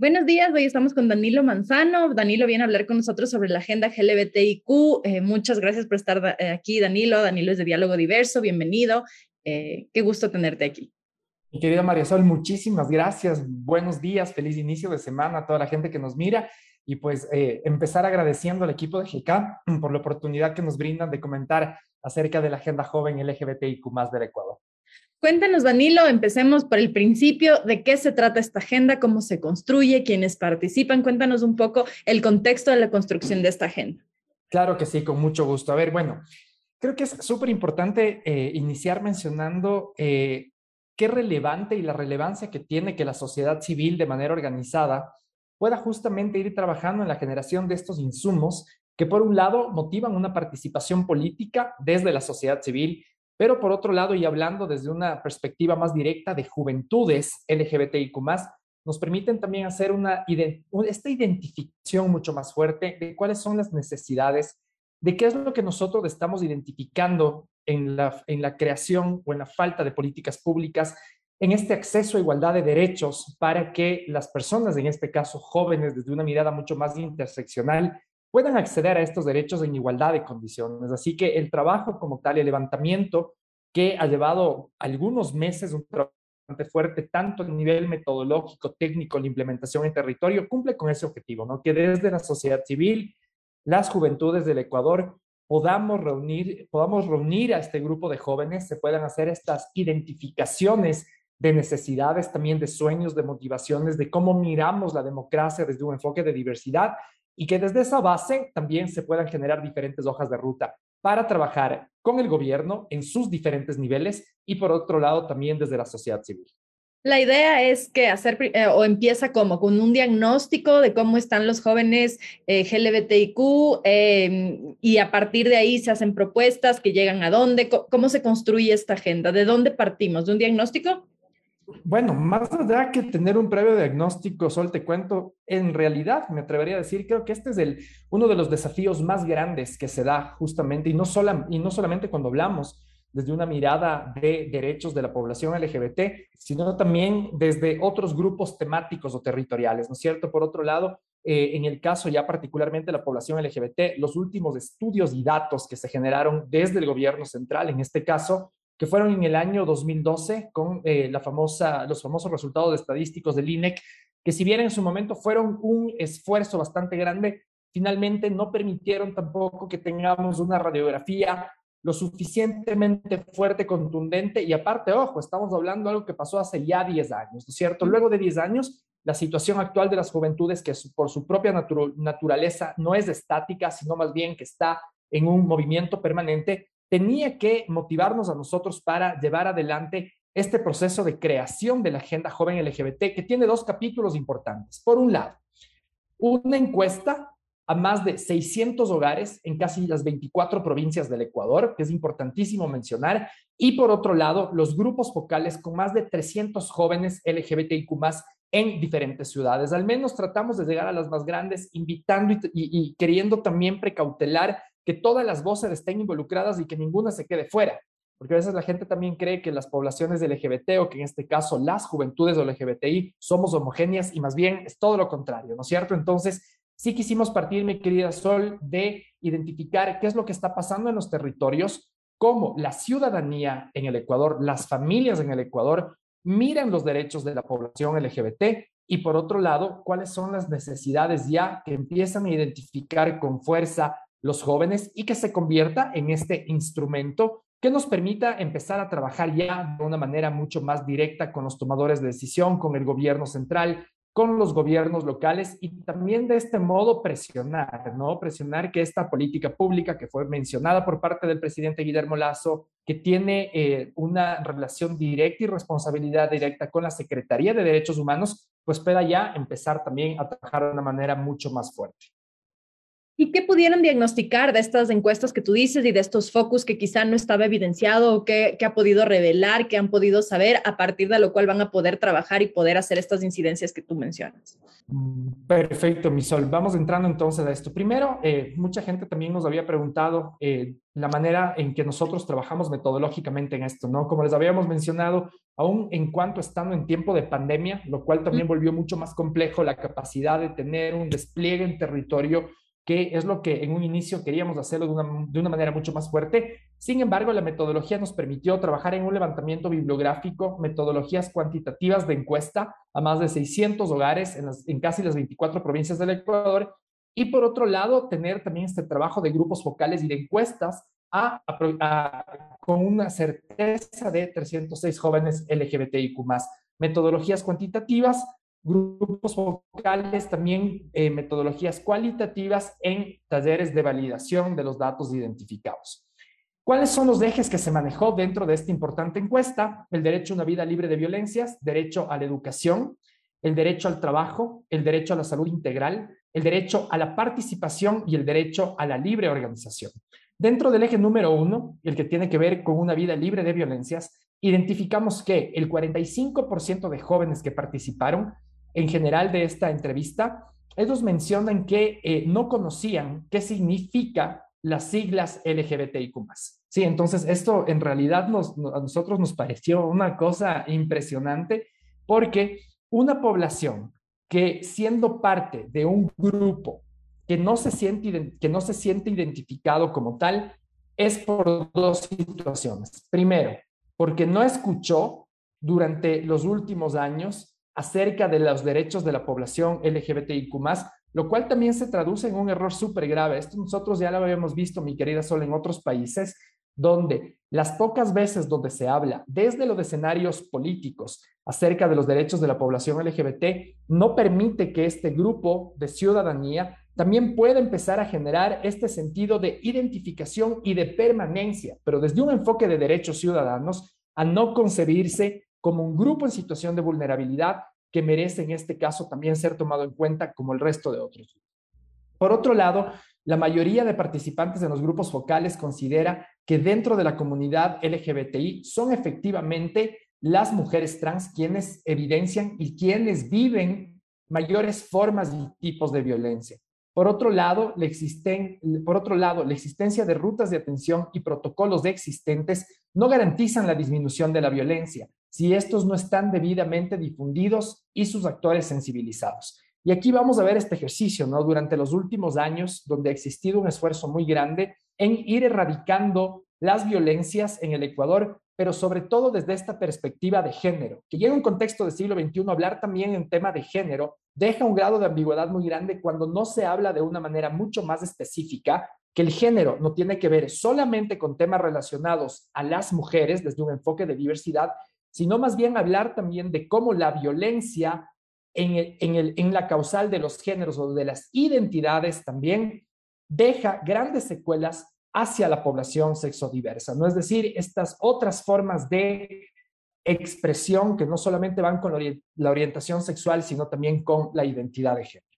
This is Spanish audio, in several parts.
Buenos días, hoy estamos con Danilo Manzano. Danilo viene a hablar con nosotros sobre la agenda LGBTIQ. Eh, muchas gracias por estar eh, aquí, Danilo. Danilo es de Diálogo Diverso, bienvenido. Eh, qué gusto tenerte aquí. Mi querida María Sol, muchísimas gracias. Buenos días, feliz inicio de semana a toda la gente que nos mira. Y pues empezar agradeciendo al equipo de GK por la oportunidad que nos brindan de comentar acerca de la agenda joven LGBTIQ más del Ecuador. Cuéntanos, Danilo, empecemos por el principio, de qué se trata esta agenda, cómo se construye, quiénes participan. Cuéntanos un poco el contexto de la construcción de esta agenda. Claro que sí, con mucho gusto. A ver, bueno, creo que es súper importante eh, iniciar mencionando eh, qué relevante y la relevancia que tiene que la sociedad civil de manera organizada pueda justamente ir trabajando en la generación de estos insumos que por un lado motivan una participación política desde la sociedad civil pero por otro lado, y hablando desde una perspectiva más directa de juventudes LGBTIQ, nos permiten también hacer una, esta identificación mucho más fuerte de cuáles son las necesidades, de qué es lo que nosotros estamos identificando en la, en la creación o en la falta de políticas públicas, en este acceso a igualdad de derechos para que las personas, en este caso jóvenes, desde una mirada mucho más interseccional, puedan acceder a estos derechos en igualdad de condiciones. Así que el trabajo como tal, el levantamiento que ha llevado algunos meses, un trabajo bastante fuerte, tanto a nivel metodológico, técnico, la implementación en territorio, cumple con ese objetivo, ¿no? Que desde la sociedad civil, las juventudes del Ecuador, podamos reunir, podamos reunir a este grupo de jóvenes, se puedan hacer estas identificaciones de necesidades, también de sueños, de motivaciones, de cómo miramos la democracia desde un enfoque de diversidad y que desde esa base también se puedan generar diferentes hojas de ruta para trabajar con el gobierno en sus diferentes niveles y por otro lado también desde la sociedad civil. La idea es que hacer eh, o empieza como con un diagnóstico de cómo están los jóvenes eh, LGBTIQ em, y a partir de ahí se hacen propuestas que llegan a dónde, cómo se construye esta agenda, de dónde partimos, de un diagnóstico. Bueno, más allá que tener un previo diagnóstico, Sol, te cuento, en realidad me atrevería a decir, creo que este es el, uno de los desafíos más grandes que se da justamente, y no, sola, y no solamente cuando hablamos desde una mirada de derechos de la población LGBT, sino también desde otros grupos temáticos o territoriales, ¿no es cierto? Por otro lado, eh, en el caso ya particularmente de la población LGBT, los últimos estudios y datos que se generaron desde el gobierno central, en este caso, que fueron en el año 2012 con eh, los famosos resultados estadísticos del INEC, que si bien en su momento fueron un esfuerzo bastante grande, finalmente no permitieron tampoco que tengamos una radiografía lo suficientemente fuerte, contundente y aparte, ojo, estamos hablando de algo que pasó hace ya 10 años, ¿no es cierto? Luego de 10 años, la situación actual de las juventudes, que por su propia naturaleza no es estática, sino más bien que está en un movimiento permanente, tenía que motivarnos a nosotros para llevar adelante este proceso de creación de la Agenda Joven LGBT, que tiene dos capítulos importantes. Por un lado, una encuesta a más de 600 hogares en casi las 24 provincias del Ecuador, que es importantísimo mencionar, y por otro lado, los grupos focales con más de 300 jóvenes LGBTIQ en diferentes ciudades. Al menos tratamos de llegar a las más grandes, invitando y, y queriendo también precautelar que todas las voces estén involucradas y que ninguna se quede fuera. Porque a veces la gente también cree que las poblaciones LGBT o que en este caso las juventudes LGBTI somos homogéneas y más bien es todo lo contrario, ¿no es cierto? Entonces, sí quisimos partir, mi querida Sol, de identificar qué es lo que está pasando en los territorios, cómo la ciudadanía en el Ecuador, las familias en el Ecuador miran los derechos de la población LGBT y por otro lado, cuáles son las necesidades ya que empiezan a identificar con fuerza los jóvenes y que se convierta en este instrumento que nos permita empezar a trabajar ya de una manera mucho más directa con los tomadores de decisión, con el gobierno central, con los gobiernos locales y también de este modo presionar, ¿no? Presionar que esta política pública que fue mencionada por parte del presidente Guillermo Lazo, que tiene eh, una relación directa y responsabilidad directa con la Secretaría de Derechos Humanos, pues pueda ya empezar también a trabajar de una manera mucho más fuerte. ¿Y qué pudieron diagnosticar de estas encuestas que tú dices y de estos focus que quizá no estaba evidenciado o que, ha podido revelar, que han podido saber, a partir de lo cual van a poder trabajar y poder hacer estas incidencias que tú mencionas? Perfecto, Misol. Vamos entrando entonces a esto. Primero, eh, mucha gente también nos había preguntado eh, la manera en que nosotros trabajamos metodológicamente en esto, ¿no? Como les habíamos mencionado, aún en cuanto estando en tiempo de pandemia, lo cual también volvió mucho más complejo la capacidad de tener un despliegue en territorio que es lo que en un inicio queríamos hacerlo de una, de una, manera mucho más fuerte. Sin embargo, la metodología nos permitió trabajar en un levantamiento bibliográfico, metodologías cuantitativas de encuesta a más de 600 hogares en, en casi las 24 provincias del Ecuador. Y por otro lado, tener también este trabajo de grupos focales y de encuestas con una certeza de 306 jóvenes LGBTIQ+. Metodologías cuantitativas grupos focales, también eh, metodologías cualitativas en talleres de validación de los datos identificados. ¿Cuáles son los ejes que se manejó dentro de esta importante encuesta? El derecho a una vida libre de violencias, derecho a la educación, el derecho al trabajo, el derecho a la salud integral, el derecho a la participación y el derecho a la libre organización. Dentro del eje número uno, el que tiene que ver con una vida libre de violencias, identificamos que el 45% de jóvenes que participaron en general de esta entrevista, ellos mencionan que eh, no conocían qué significa las siglas LGBTIQ+. Sí, entonces esto en realidad nos, a nosotros nos pareció una cosa impresionante porque una población que siendo parte de un grupo que no se siente, que no se siente identificado como tal, es por dos situaciones. Primero, porque no escuchó durante los últimos años acerca de los derechos de la población LGBTIQ, lo cual también se traduce en un error súper grave. Esto nosotros ya lo habíamos visto, mi querida Sol, en otros países, donde las pocas veces donde se habla desde los escenarios políticos acerca de los derechos de la población LGBT, no permite que este grupo de ciudadanía también pueda empezar a generar este sentido de identificación y de permanencia, pero desde un enfoque de derechos ciudadanos, a no concebirse como un grupo en situación de vulnerabilidad que merece en este caso también ser tomado en cuenta como el resto de otros. Por otro lado, la mayoría de participantes en los grupos focales considera que dentro de la comunidad LGBTI son efectivamente las mujeres trans quienes evidencian y quienes viven mayores formas y tipos de violencia. Por otro, lado, la existen, por otro lado, la existencia de rutas de atención y protocolos existentes no garantizan la disminución de la violencia si estos no están debidamente difundidos y sus actores sensibilizados. Y aquí vamos a ver este ejercicio, ¿no? Durante los últimos años, donde ha existido un esfuerzo muy grande en ir erradicando las violencias en el Ecuador, pero sobre todo desde esta perspectiva de género, que llega un contexto del siglo XXI, hablar también en tema de género deja un grado de ambigüedad muy grande cuando no se habla de una manera mucho más específica, que el género no tiene que ver solamente con temas relacionados a las mujeres desde un enfoque de diversidad, sino más bien hablar también de cómo la violencia en, en la causal de los géneros o de las identidades también deja grandes secuelas hacia la población sexodiversa, ¿no? Es decir, estas otras formas de expresión que no solamente van con la orientación sexual, sino también con la identidad de género.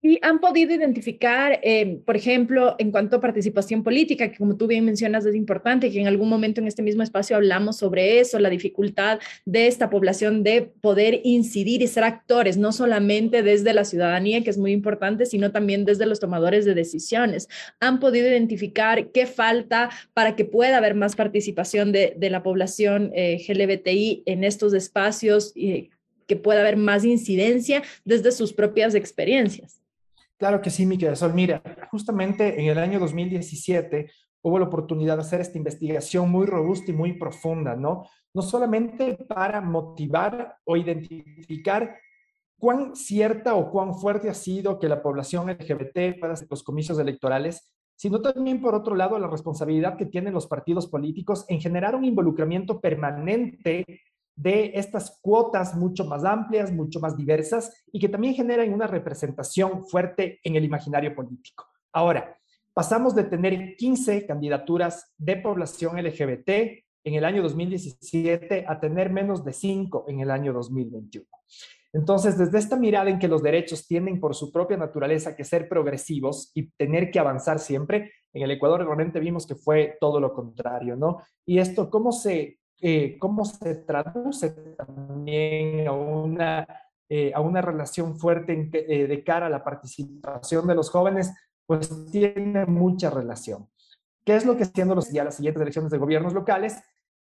Y han podido identificar, eh, por ejemplo, en cuanto a participación política, que como tú bien mencionas es importante, que en algún momento en este mismo espacio hablamos sobre eso, la dificultad de esta población de poder incidir y ser actores, no solamente desde la ciudadanía, que es muy importante, sino también desde los tomadores de decisiones. Han podido identificar qué falta para que pueda haber más participación de, la población eh, LGBTI en estos espacios y que pueda haber más incidencia desde sus propias experiencias. Claro que sí, mi querida Sol. Mira, justamente en el año 2017 hubo la oportunidad de hacer esta investigación muy robusta y muy profunda, ¿no? No solamente para motivar o identificar cuán cierta o cuán fuerte ha sido que la población LGBT hacer los comicios electorales, sino también, por otro lado, la responsabilidad que tienen los partidos políticos en generar un involucramiento permanente de estas cuotas mucho más amplias, mucho más diversas y que también generan una representación fuerte en el imaginario político. Ahora, pasamos de tener 15 candidaturas de población LGBT en el año 2017 a tener menos de 5 en el año 2021. Entonces, desde esta mirada en que los derechos tienden por su propia naturaleza que ser progresivos y tener que avanzar siempre, en el Ecuador realmente vimos que fue todo lo contrario, ¿no? Y esto, ¿cómo se, eh, cómo se traduce también a una, eh, a una relación fuerte eh, de cara a la participación de los jóvenes? Pues tiene mucha relación. ¿Qué es lo que haciendo los, ya las siguientes elecciones de gobiernos locales?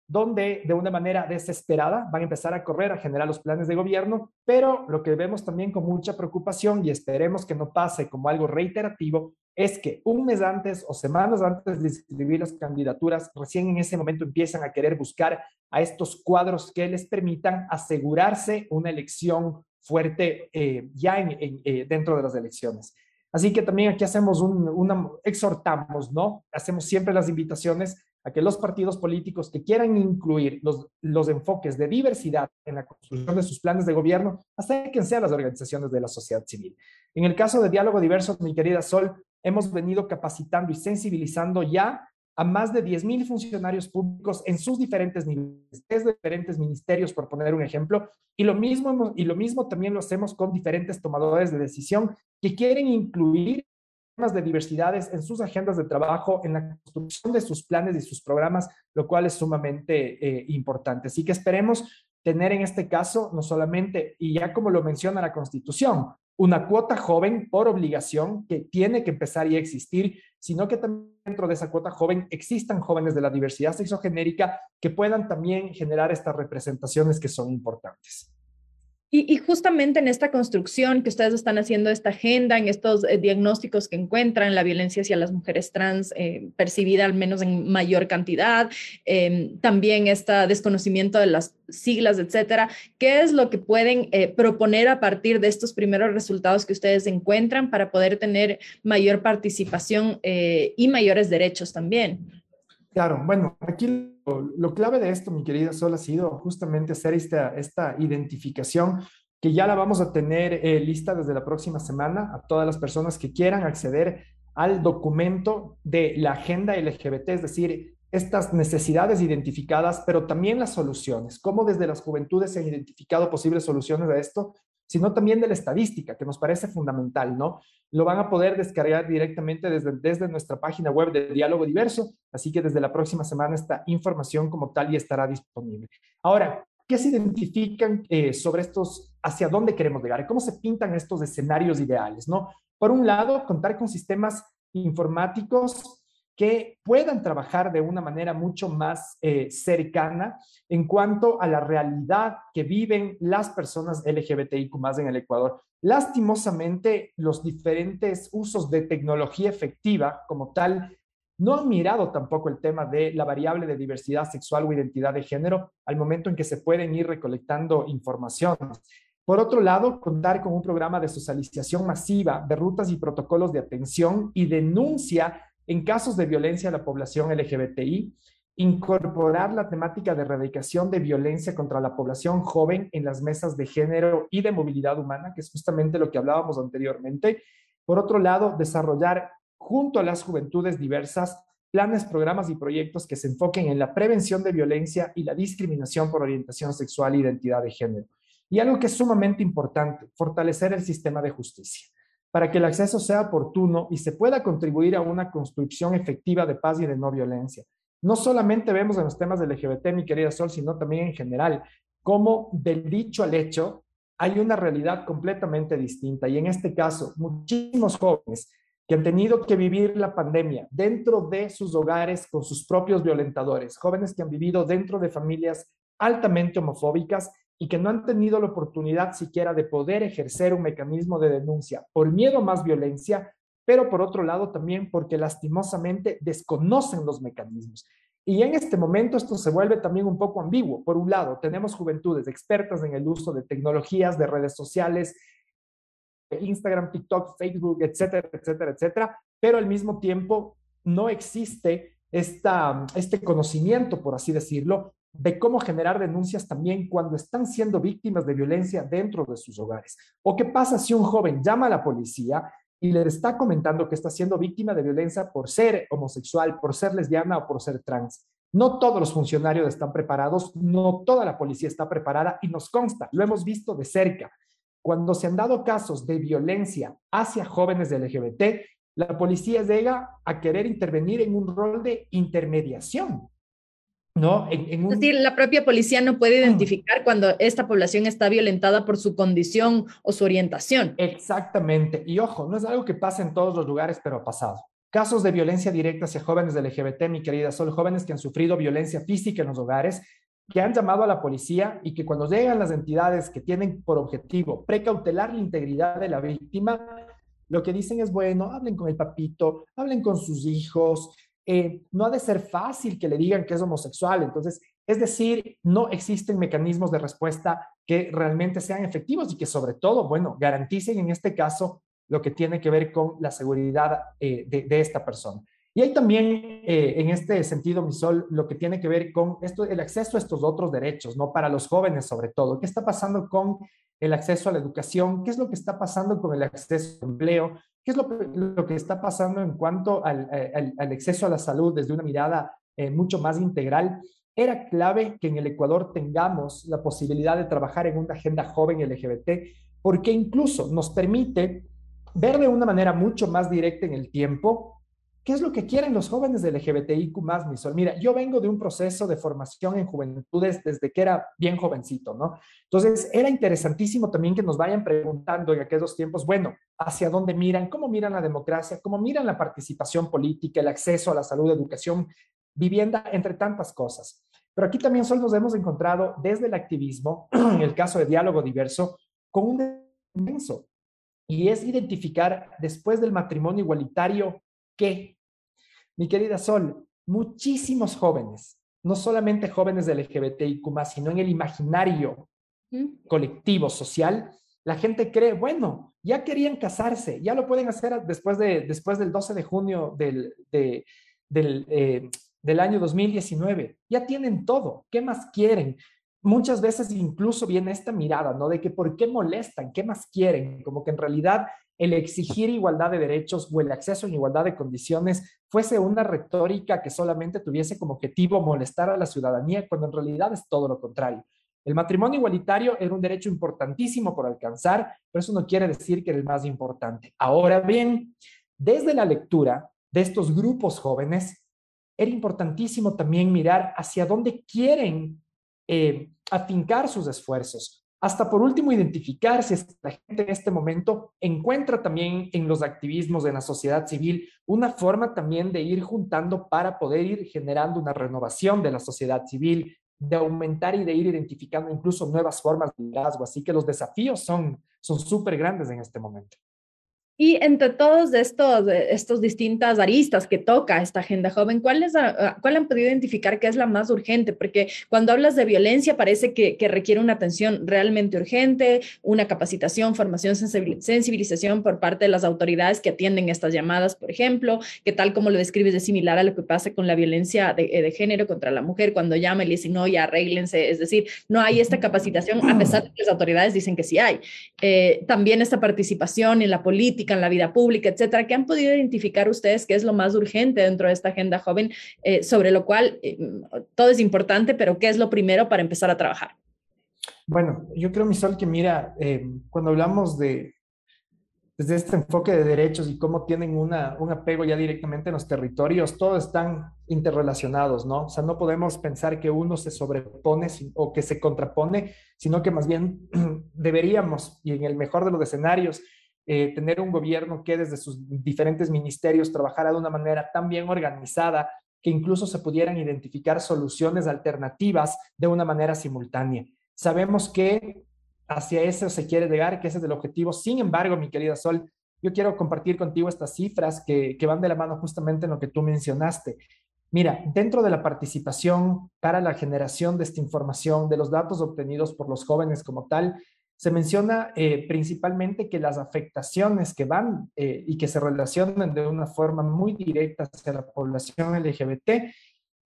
Donde de una manera desesperada van a empezar a correr, a generar los planes de gobierno, pero lo que vemos también con mucha preocupación y esperemos que no pase como algo reiterativo, es que un mes antes o semanas antes de escribir las candidaturas, recién en ese momento empiezan a querer buscar a estos cuadros que les permitan asegurarse una elección fuerte eh, ya en, eh, dentro de las elecciones. Así que también aquí hacemos un, una, exhortamos, ¿no? Hacemos siempre las invitaciones a que los partidos políticos que quieran incluir los, los enfoques de diversidad en la construcción de sus planes de gobierno, hasta que sean las organizaciones de la sociedad civil. En el caso de Diálogo Diverso, mi querida Sol, hemos venido capacitando y sensibilizando ya a más de 10.000 funcionarios públicos en sus diferentes niveles, desde diferentes ministerios, por poner un ejemplo, y lo mismo, y lo mismo también lo hacemos con diferentes tomadores de decisión que quieren incluir de diversidades en sus agendas de trabajo, en la construcción de sus planes y sus programas, lo cual es sumamente eh, importante. Así que esperemos tener en este caso no solamente, y ya como lo menciona la Constitución, una cuota joven por obligación que tiene que empezar y existir, sino que también dentro de esa cuota joven existan jóvenes de la diversidad sexogenérica que puedan también generar estas representaciones que son importantes. Y, justamente en esta construcción que ustedes están haciendo esta agenda, en estos eh, diagnósticos que encuentran, la violencia hacia las mujeres trans eh, percibida al menos en mayor cantidad, em, también este desconocimiento de las siglas, etcétera, ¿qué es lo que pueden eh, proponer a partir de estos primeros resultados que ustedes encuentran para poder tener mayor participación y mayores derechos también? Claro, bueno, aquí lo, clave de esto, mi querida Sol, ha sido justamente hacer esta, identificación que ya la vamos a tener eh, lista desde la próxima semana a todas las personas que quieran acceder al documento de la agenda LGBT, es decir, estas necesidades identificadas, pero también las soluciones, cómo desde las juventudes se han identificado posibles soluciones a esto sino también de la estadística, que nos parece fundamental, ¿no? Lo van a poder descargar directamente desde, nuestra página web de Diálogo Diverso, así que desde la próxima semana esta información como tal ya estará disponible. Ahora, ¿qué se identifican eh, sobre estos, hacia dónde queremos llegar? ¿Cómo se pintan estos escenarios ideales, no? Por un lado, contar con sistemas informáticos que puedan trabajar de una manera mucho más eh, cercana en cuanto a la realidad que viven las personas LGBTIQ más en el Ecuador. Lastimosamente, los diferentes usos de tecnología efectiva como tal no han mirado tampoco el tema de la variable de diversidad sexual o identidad de género al momento en que se pueden ir recolectando información. Por otro lado, contar con un programa de socialización masiva de rutas y protocolos de atención y denuncia en casos de violencia a la población LGBTI, incorporar la temática de erradicación de violencia contra la población joven en las mesas de género y de movilidad humana, que es justamente lo que hablábamos anteriormente. Por otro lado, desarrollar junto a las juventudes diversas planes, programas y proyectos que se enfoquen en la prevención de violencia y la discriminación por orientación sexual e identidad de género. Y algo que es sumamente importante, fortalecer el sistema de justicia para que el acceso sea oportuno y se pueda contribuir a una construcción efectiva de paz y de no violencia. No solamente vemos en los temas del LGBT, mi querida Sol, sino también en general, cómo del dicho al hecho hay una realidad completamente distinta. Y en este caso, muchísimos jóvenes que han tenido que vivir la pandemia dentro de sus hogares con sus propios violentadores, jóvenes que han vivido dentro de familias altamente homofóbicas y que no han tenido la oportunidad siquiera de poder ejercer un mecanismo de denuncia por miedo a más violencia, pero por otro lado también porque lastimosamente desconocen los mecanismos. Y en este momento esto se vuelve también un poco ambiguo. Por un lado, tenemos juventudes expertas en el uso de tecnologías, de redes sociales, Instagram, TikTok, Facebook, etcétera, etcétera, etcétera, pero al mismo tiempo no existe esta, este conocimiento, por así decirlo, de cómo generar denuncias también cuando están siendo víctimas de violencia dentro de sus hogares. ¿O qué pasa si un joven llama a la policía y le está comentando que está siendo víctima de violencia por ser homosexual, por ser lesbiana o por ser trans? No todos los funcionarios están preparados, no toda la policía está preparada y nos consta, lo hemos visto de cerca. cuando se han dado casos de violencia hacia jóvenes de LGBT, la policía llega a querer intervenir en un rol de intermediación. ¿No? Es decir, la propia policía no puede identificar cuando esta población está violentada por su condición o su orientación. Exactamente. Y ojo, no es algo que pasa en todos los lugares, pero ha pasado. Casos de violencia directa hacia jóvenes del LGBT, mi querida, son jóvenes que han sufrido violencia física en los hogares, que han llamado a la policía y que cuando llegan las entidades que tienen por objetivo precautelar la integridad de la víctima, lo que dicen es, bueno, hablen con el papito, hablen con sus hijos, eh, no ha de ser fácil que le digan que es homosexual. Entonces, es decir, no existen mecanismos de respuesta que realmente sean efectivos y que sobre todo, bueno, garanticen en este caso lo que tiene que ver con la seguridad eh, de, esta persona. Y hay también, eh, en este sentido, mi sol, lo que tiene que ver con esto, el acceso a estos otros derechos, ¿no? Para los jóvenes sobre todo. ¿Qué está pasando con el acceso a la educación? ¿Qué es lo que está pasando con el acceso al empleo? ¿Qué es lo, que está pasando en cuanto al, acceso a la salud desde una mirada eh, mucho más integral? Era clave que en el Ecuador tengamos la posibilidad de trabajar en una agenda joven LGBT, porque incluso nos permite ver de una manera mucho más directa en el tiempo ¿Qué es lo que quieren los jóvenes del LGBTIQ más, Misol? Mira, yo vengo de un proceso de formación en juventudes desde que era bien jovencito, ¿no? Entonces, era interesantísimo también que nos vayan preguntando en aquellos tiempos, bueno, ¿hacia dónde miran? ¿Cómo miran la democracia? ¿Cómo miran la participación política, el acceso a la salud, educación, vivienda, entre tantas cosas? Pero aquí también solo nos hemos encontrado desde el activismo, en el caso de diálogo diverso, con un inmenso, y es identificar después del matrimonio igualitario qué mi querida Sol, muchísimos jóvenes, no solamente jóvenes del LGBTIQ, sino en el imaginario colectivo, social, la gente cree, bueno, ya querían casarse, ya lo pueden hacer después, de, después del 12 de junio del, del, eh, del año 2019, ya tienen todo, ¿qué más quieren? Muchas veces incluso viene esta mirada, ¿no? De que por qué molestan, qué más quieren, como que en realidad el exigir igualdad de derechos o el acceso en igualdad de condiciones fuese una retórica que solamente tuviese como objetivo molestar a la ciudadanía, cuando en realidad es todo lo contrario. El matrimonio igualitario era un derecho importantísimo por alcanzar, pero eso no quiere decir que era el más importante. Ahora bien, desde la lectura de estos grupos jóvenes, era importantísimo también mirar hacia dónde quieren eh, afincar sus esfuerzos. Hasta por último, identificar si la gente en este momento encuentra también en los activismos de la sociedad civil una forma también de ir juntando para poder ir generando una renovación de la sociedad civil, de aumentar y de ir identificando incluso nuevas formas de liderazgo. Así que los desafíos son súper grandes en este momento. Y entre todos estos, estos distintas aristas que toca esta agenda joven, ¿cuál, es ¿cuál han podido identificar que es la más urgente? Porque cuando hablas de violencia parece que, que requiere una atención realmente urgente, una capacitación, formación, sensibilización por parte de las autoridades que atienden estas llamadas, por ejemplo, que tal como lo describes es similar a lo que pasa con la violencia de, de género contra la mujer, cuando llama y le dicen, no, ya arréglense, es decir, no hay esta capacitación a pesar de que las autoridades dicen que sí hay. Eh, también esta participación en la política en la vida pública, etcétera, ¿qué han podido identificar ustedes que es lo más urgente dentro de esta agenda joven, eh, sobre lo cual eh, todo es importante, pero qué es lo primero para empezar a trabajar? Bueno, yo creo, Misol, que mira, eh, cuando hablamos de, desde este enfoque de derechos y cómo tienen una, un apego ya directamente en los territorios, todos están interrelacionados, ¿no? O sea, no podemos pensar que uno se sobrepone o que se contrapone, sino que más bien deberíamos, y en el mejor de los escenarios, eh, tener un gobierno que desde sus diferentes ministerios trabajara de una manera tan bien organizada que incluso se pudieran identificar soluciones alternativas de una manera simultánea. Sabemos que hacia eso se quiere llegar, que ese es el objetivo. Sin embargo, mi querida Sol, yo quiero compartir contigo estas cifras que, que van de la mano justamente en lo que tú mencionaste. Mira, dentro de la participación para la generación de esta información, de los datos obtenidos por los jóvenes como tal, se menciona eh, principalmente que las afectaciones que van eh, y que se relacionan de una forma muy directa hacia la población LGBT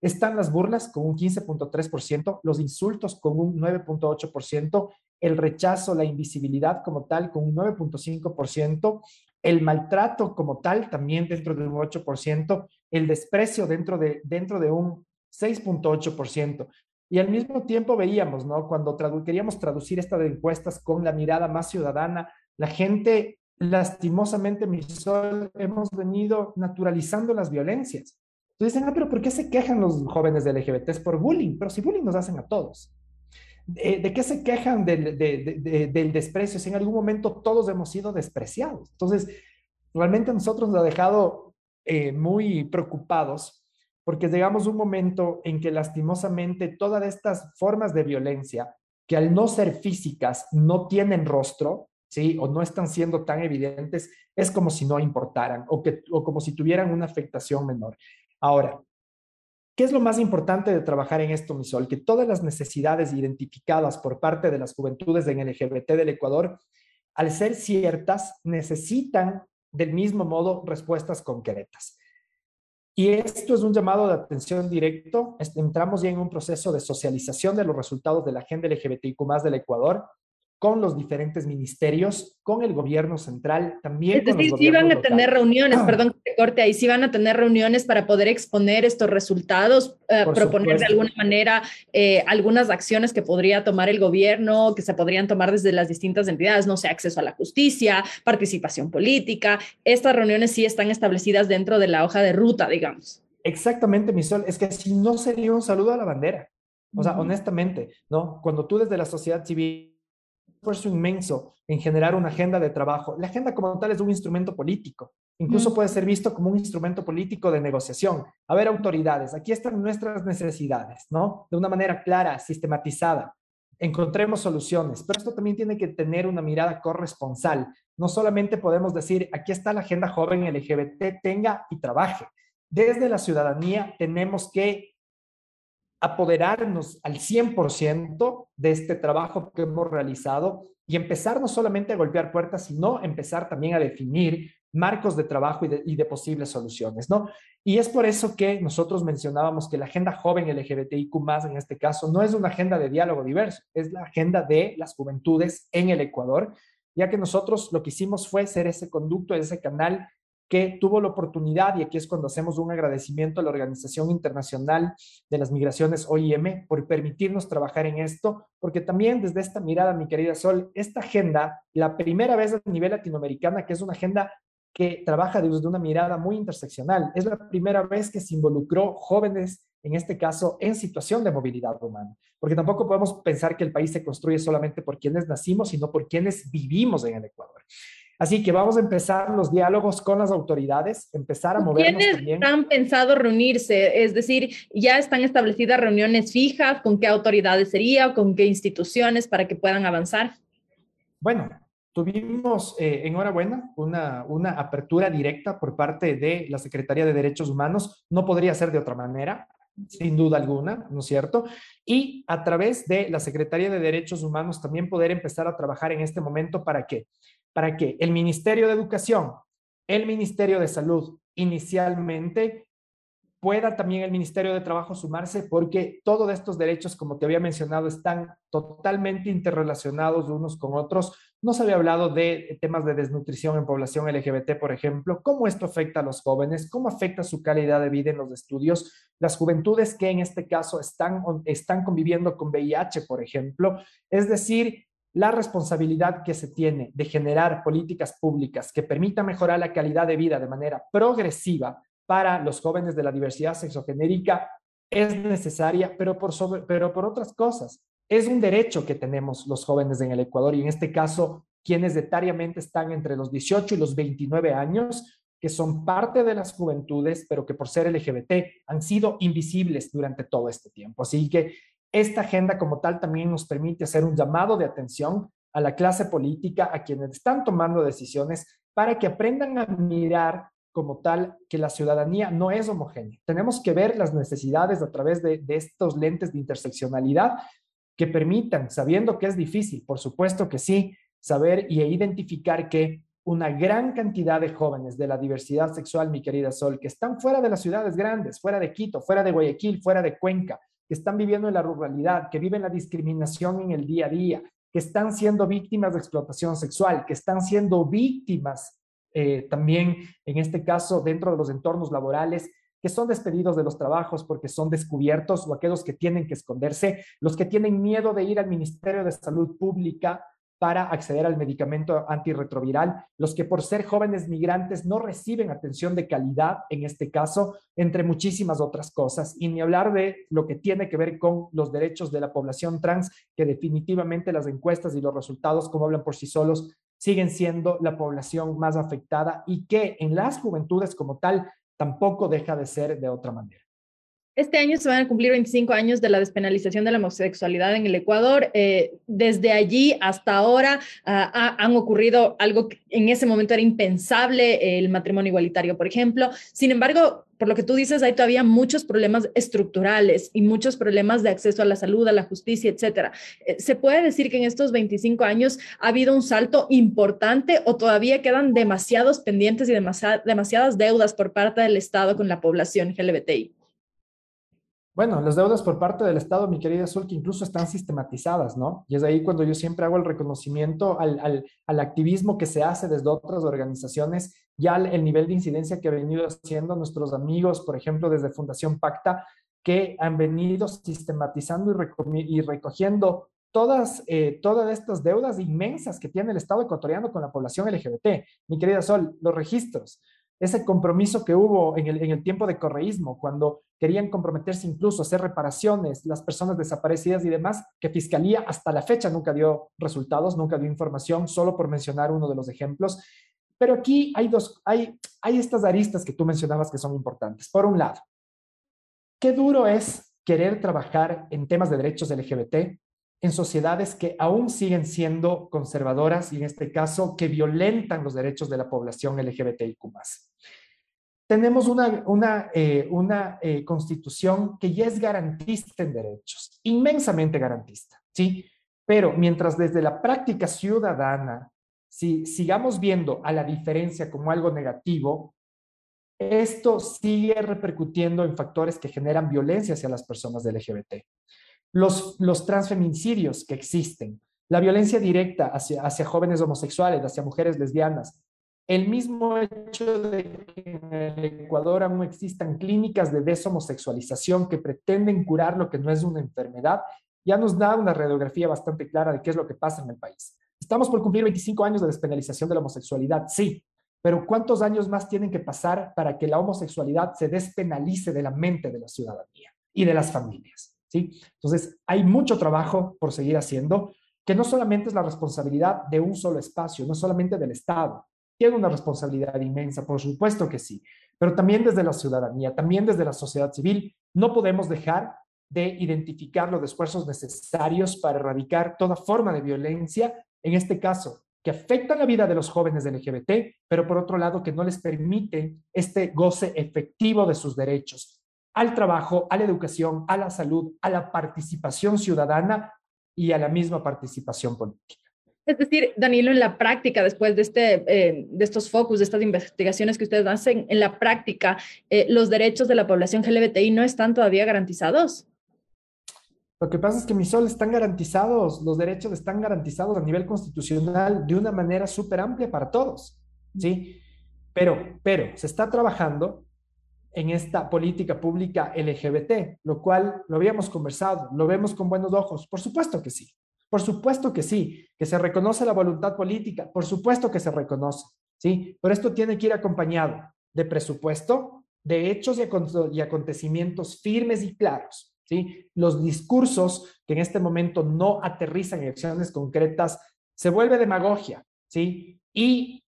están las burlas con un 15.3%, los insultos con un 9.8%, el rechazo, la invisibilidad como tal con un 9.5%, el maltrato como tal también dentro de un 8%, el desprecio dentro de, dentro de un 6.8%. Y al mismo tiempo veíamos, ¿no? Cuando queríamos traducir estas encuestas con la mirada más ciudadana, la gente, lastimosamente, mi sol, hemos venido naturalizando las violencias. Entonces dicen, ah, pero ¿por qué se quejan los jóvenes de LGBT? Es por bullying, pero si bullying nos hacen a todos. ¿De, qué se quejan del, del desprecio? Si en algún momento todos hemos sido despreciados. Entonces, realmente nosotros nos ha dejado eh, muy preocupados porque llegamos a un momento en que lastimosamente todas estas formas de violencia, que al no ser físicas no tienen rostro, ¿sí? O no están siendo tan evidentes, es como si no importaran o, que, o como si tuvieran una afectación menor. Ahora, ¿Qué es lo más importante de trabajar en esto, Misol? Que todas las necesidades identificadas por parte de las juventudes en LGBT del Ecuador, al ser ciertas, necesitan del mismo modo respuestas concretas. Y esto es un llamado de atención directo. Entramos ya en un proceso de socialización de los resultados de la agenda LGBTIQ más del Ecuador con los diferentes ministerios, con el gobierno central, también. Es decir, sí van a tener reuniones, ah. perdón que te corte ahí, sí van a tener reuniones para poder exponer estos resultados, eh, proponer de alguna manera eh, algunas acciones que podría tomar el gobierno, que se podrían tomar desde las distintas entidades, no sé, acceso a la justicia, participación política. Estas reuniones sí están establecidas dentro de la hoja de ruta, digamos. Exactamente, mi sol, es que si no sería un saludo a la bandera. O sea, honestamente, ¿no? Cuando tú desde la sociedad civil esfuerzo inmenso en generar una agenda de trabajo. La agenda como tal es un instrumento político, incluso puede ser visto como un instrumento político de negociación. A ver, autoridades, aquí están nuestras necesidades, ¿no? De una manera clara, sistematizada. Encontremos soluciones, pero esto también tiene que tener una mirada corresponsal. No solamente podemos decir, aquí está la agenda joven LGBT, tenga y trabaje. Desde la ciudadanía tenemos que apoderarnos al 100% de este trabajo que hemos realizado y empezar no solamente a golpear puertas, sino empezar también a definir marcos de trabajo y de, posibles soluciones, ¿no? Y es por eso que nosotros mencionábamos que la agenda joven LGBTIQ más en este caso no es una agenda de diálogo diverso, es la agenda de las juventudes en el Ecuador, ya que nosotros lo que hicimos fue ser ese conducto, ese canal que tuvo la oportunidad, y aquí es cuando hacemos un agradecimiento a la Organización Internacional de las Migraciones, OIM, por permitirnos trabajar en esto, porque también desde esta mirada, mi querida Sol, esta agenda, la primera vez a nivel latinoamericana, que es una agenda que trabaja desde una mirada muy interseccional, es la primera vez que se involucró jóvenes, en este caso, en situación de movilidad humana, porque tampoco podemos pensar que el país se construye solamente por quienes nacimos, sino por quienes vivimos en el Ecuador. Así que vamos a empezar los diálogos con las autoridades, empezar a movernos ¿Quiénes han pensado reunirse? Es decir, ¿ya están establecidas reuniones fijas? ¿Con qué autoridades sería o con qué instituciones para que puedan avanzar? Bueno, tuvimos, eh, enhorabuena, una, una apertura directa por parte de la Secretaría de Derechos Humanos. No podría ser de otra manera sin duda alguna, ¿no es cierto? Y a través de la Secretaría de Derechos Humanos también poder empezar a trabajar en este momento para que para que el Ministerio de Educación, el Ministerio de Salud, inicialmente pueda también el Ministerio de Trabajo sumarse porque todos estos derechos, como te había mencionado, están totalmente interrelacionados unos con otros. No se había hablado de temas de desnutrición en población LGBT, por ejemplo, cómo esto afecta a los jóvenes, cómo afecta su calidad de vida en los estudios, las juventudes que en este caso están, están conviviendo con VIH, por ejemplo. Es decir, la responsabilidad que se tiene de generar políticas públicas que permitan mejorar la calidad de vida de manera progresiva para los jóvenes de la diversidad sexogenérica es necesaria, pero por, pero por otras cosas. Es un derecho que tenemos los jóvenes en el Ecuador y en este caso quienes etariamente están entre los 18 y los 29 años, que son parte de las juventudes, pero que por ser LGBT han sido invisibles durante todo este tiempo. Así que esta agenda como tal también nos permite hacer un llamado de atención a la clase política, a quienes están tomando decisiones, para que aprendan a mirar como tal que la ciudadanía no es homogénea. Tenemos que ver las necesidades a través de, estos lentes de interseccionalidad que permitan, sabiendo que es difícil, por supuesto que sí, saber y identificar que una gran cantidad de jóvenes de la diversidad sexual, mi querida Sol, que están fuera de las ciudades grandes, fuera de Quito, fuera de Guayaquil, fuera de Cuenca, que están viviendo en la ruralidad, que viven la discriminación en el día a día, que están siendo víctimas de explotación sexual, que están siendo víctimas eh, también, en este caso, dentro de los entornos laborales que son despedidos de los trabajos porque son descubiertos o aquellos que tienen que esconderse, los que tienen miedo de ir al Ministerio de Salud Pública para acceder al medicamento antirretroviral, los que por ser jóvenes migrantes no reciben atención de calidad en este caso, entre muchísimas otras cosas, y ni hablar de lo que tiene que ver con los derechos de la población trans, que definitivamente las encuestas y los resultados, como hablan por sí solos, siguen siendo la población más afectada y que en las juventudes como tal tampoco deja de ser de otra manera. Este año se van a cumplir 25 años de la despenalización de la homosexualidad en el Ecuador. Eh, desde allí hasta ahora uh, han ocurrido algo que en ese momento era impensable, el matrimonio igualitario, por ejemplo. Sin embargo, por lo que tú dices, hay todavía muchos problemas estructurales y muchos problemas de acceso a la salud, a la justicia, etcétera. Eh, ¿Se puede decir que en estos 25 años ha habido un salto importante o todavía quedan demasiados pendientes y demasiadas deudas por parte del Estado con la población LGBTI? Bueno, las deudas por parte del Estado, mi querida Sol, que incluso están sistematizadas, ¿no? Y es ahí cuando yo siempre hago el reconocimiento al, al, al activismo que se hace desde otras organizaciones, ya el, el, nivel de incidencia que han venido haciendo nuestros amigos, por ejemplo, desde Fundación Pacta, que han venido sistematizando y, y recogiendo todas, eh, todas estas deudas inmensas que tiene el Estado ecuatoriano con la población LGBT. Mi querida Sol, los registros, ese compromiso que hubo en el, en el tiempo de correísmo, cuando querían comprometerse incluso a hacer reparaciones, las personas desaparecidas y demás, que Fiscalía hasta la fecha nunca dio resultados, nunca dio información, solo por mencionar uno de los ejemplos. Pero aquí hay dos, hay, hay estas aristas que tú mencionabas que son importantes. Por un lado, qué duro es querer trabajar en temas de derechos LGBT en sociedades que aún siguen siendo conservadoras y en este caso que violentan los derechos de la población LGBTIQ. Tenemos una, una, eh, una eh, constitución que ya es garantista en derechos, inmensamente garantista, ¿sí? Pero mientras desde la práctica ciudadana, si sigamos viendo a la diferencia como algo negativo, esto sigue repercutiendo en factores que generan violencia hacia las personas LGBT los, los transfeminicidios que existen, la violencia directa hacia, hacia jóvenes homosexuales, hacia mujeres lesbianas, el mismo hecho de que en el Ecuador aún existan clínicas de deshomosexualización que pretenden curar lo que no es una enfermedad, ya nos da una radiografía bastante clara de qué es lo que pasa en el país. Estamos por cumplir 25 años de despenalización de la homosexualidad, sí, pero ¿cuántos años más tienen que pasar para que la homosexualidad se despenalice de la mente de la ciudadanía y de las familias? Entonces, hay mucho trabajo por seguir haciendo, que no solamente es la responsabilidad de un solo espacio, no solamente del Estado, tiene una responsabilidad inmensa, por supuesto que sí, pero también desde la ciudadanía, también desde la sociedad civil, no podemos dejar de identificar los esfuerzos necesarios para erradicar toda forma de violencia, en este caso, que afecta la vida de los jóvenes LGBT, pero por otro lado, que no les permite este goce efectivo de sus derechos al trabajo, a la educación, a la salud, a la participación ciudadana y a la misma participación política. Es decir, Danilo, en la práctica, después de, este, eh, de estos focus, de estas investigaciones que ustedes hacen, en la práctica, eh, ¿los derechos de la población LGBTI no están todavía garantizados? Lo que pasa es que, mis sol, están garantizados, los derechos están garantizados a nivel constitucional de una manera súper amplia para todos, ¿sí? Pero, pero, se está trabajando en esta política pública LGBT, lo cual lo habíamos conversado, lo vemos con buenos ojos. Por supuesto que sí, por supuesto que sí, que se reconoce la voluntad política, por supuesto que se reconoce, ¿sí? Pero esto tiene que ir acompañado de presupuesto, de hechos y, acontecimientos firmes y claros, ¿sí? Los discursos que en este momento no aterrizan en acciones concretas se vuelve demagogia, ¿sí? Y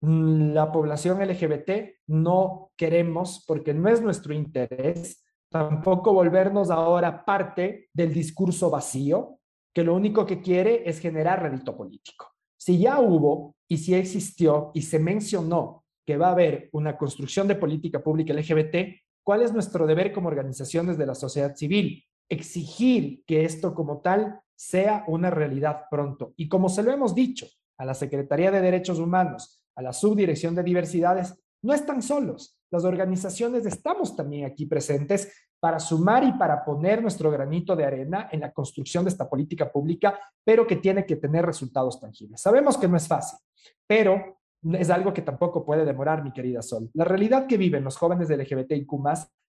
la población LGBT no queremos, porque no es nuestro interés, tampoco volvernos ahora parte del discurso vacío, que lo único que quiere es generar rédito político. Si ya hubo y si existió y se mencionó que va a haber una construcción de política pública LGBT, ¿cuál es nuestro deber como organizaciones de la sociedad civil? Exigir que esto como tal sea una realidad pronto. Y como se lo hemos dicho a la Secretaría de Derechos Humanos, a la subdirección de diversidades, no están solos. Las organizaciones estamos también aquí presentes para sumar y para poner nuestro granito de arena en la construcción de esta política pública, pero que tiene que tener resultados tangibles. Sabemos que no es fácil, pero es algo que tampoco puede demorar, mi querida Sol. La realidad que viven los jóvenes del LGBTIQ,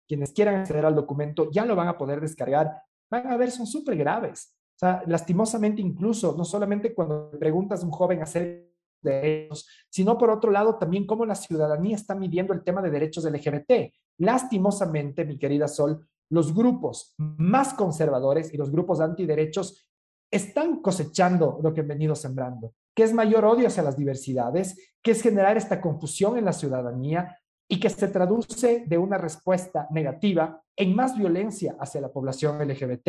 quienes quieran acceder al documento, ya lo van a poder descargar. Van a ver, son súper graves. O sea, lastimosamente incluso, no solamente cuando preguntas a un joven acerca de ellos, sino por otro lado también cómo la ciudadanía está midiendo el tema de derechos LGBT. Lastimosamente, mi querida Sol, los grupos más conservadores y los grupos antiderechos están cosechando lo que han venido sembrando, que es mayor odio hacia las diversidades, que es generar esta confusión en la ciudadanía y que se traduce de una respuesta negativa en más violencia hacia la población LGBT,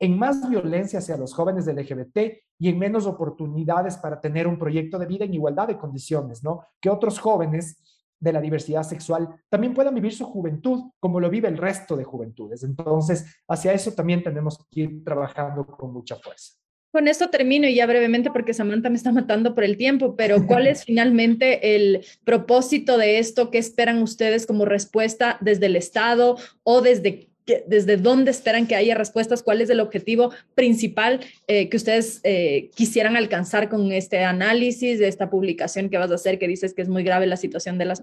en más violencia hacia los jóvenes del LGBT y en menos oportunidades para tener un proyecto de vida en igualdad de condiciones, ¿no? Que otros jóvenes de la diversidad sexual también puedan vivir su juventud como lo vive el resto de juventudes. Entonces, hacia eso también tenemos que ir trabajando con mucha fuerza. Con esto termino y ya brevemente porque Samantha me está matando por el tiempo, pero ¿cuál es finalmente el propósito de esto? ¿Qué esperan ustedes como respuesta desde el Estado o desde desde dónde esperan que haya respuestas, cuál es el objetivo principal eh, que ustedes eh, quisieran alcanzar con este análisis, de esta publicación que vas a hacer, que dices que es muy grave la situación de, los,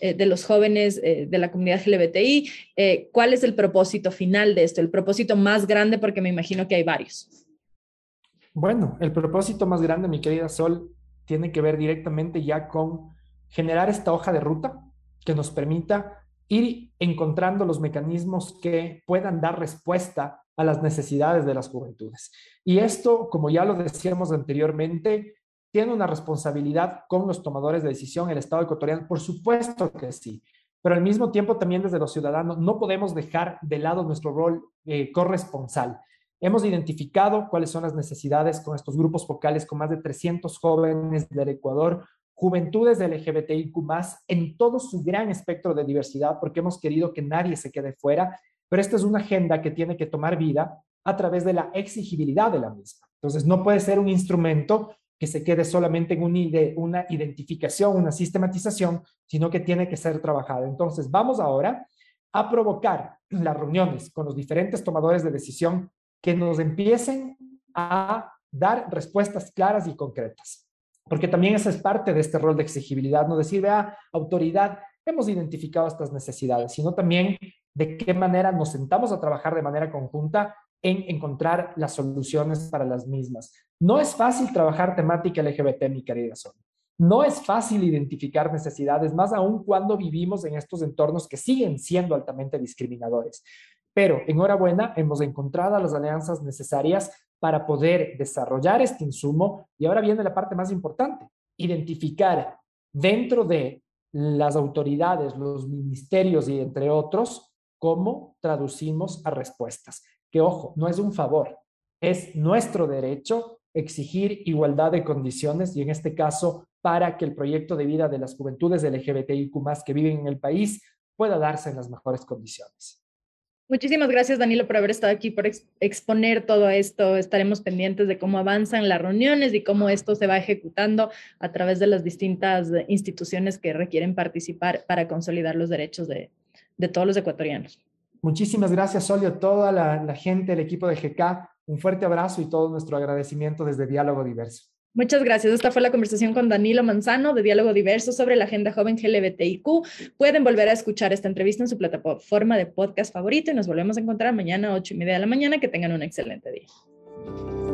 eh, de los jóvenes de la comunidad LGBTI. ¿Cuál es el propósito final de esto? El propósito más grande, porque me imagino que hay varios. Bueno, el propósito más grande, mi querida Sol, tiene que ver directamente ya con generar esta hoja de ruta que nos permita ir encontrando los mecanismos que puedan dar respuesta a las necesidades de las juventudes. Y esto, como ya lo decíamos anteriormente, tiene una responsabilidad con los tomadores de decisión, el Estado ecuatoriano, por supuesto que sí, pero al mismo tiempo también desde los ciudadanos no podemos dejar de lado nuestro rol eh, corresponsal. Hemos identificado cuáles son las necesidades con estos grupos focales, con más de 300 jóvenes del Ecuador, juventudes LGBTIQ en todo su gran espectro de diversidad, porque hemos querido que nadie se quede fuera, pero esta es una agenda que tiene que tomar vida a través de la exigibilidad de la misma. Entonces, no puede ser un instrumento que se quede solamente en una identificación, una sistematización, sino que tiene que ser trabajado. Entonces, vamos ahora a provocar las reuniones con los diferentes tomadores de decisión que nos empiecen a dar respuestas claras y concretas porque también esa es parte de este rol de exigibilidad, no decir, vea, autoridad, hemos identificado estas necesidades, sino también de qué manera nos sentamos a trabajar de manera conjunta en encontrar las soluciones para las mismas. No es fácil trabajar temática LGBT, mi querida Sonia. No es fácil identificar necesidades, más aún cuando vivimos en estos entornos que siguen siendo altamente discriminadores. Pero enhorabuena, hemos encontrado las alianzas necesarias para poder desarrollar este insumo. Y ahora viene la parte más importante, identificar dentro de las autoridades, los ministerios y entre otros, cómo traducimos a respuestas. Que ojo, no es un favor, es nuestro derecho exigir igualdad de condiciones y en este caso para que el proyecto de vida de las juventudes LGBTIQ que viven en el país pueda darse en las mejores condiciones. Muchísimas gracias, Danilo, por haber estado aquí, por exponer todo esto. Estaremos pendientes de cómo avanzan las reuniones y cómo esto se va ejecutando a través de las distintas instituciones que requieren participar para consolidar los derechos de, todos los ecuatorianos. Muchísimas gracias, Solio, toda la, la gente, el equipo de GK. Un fuerte abrazo y todo nuestro agradecimiento desde Diálogo Diverso. Muchas gracias. Esta fue la conversación con Danilo Manzano de Diálogo Diverso sobre la agenda joven LGBTIQ. Pueden volver a escuchar esta entrevista en su plataforma de podcast favorito y nos volvemos a encontrar mañana a ocho y media de la mañana. Que tengan un excelente día.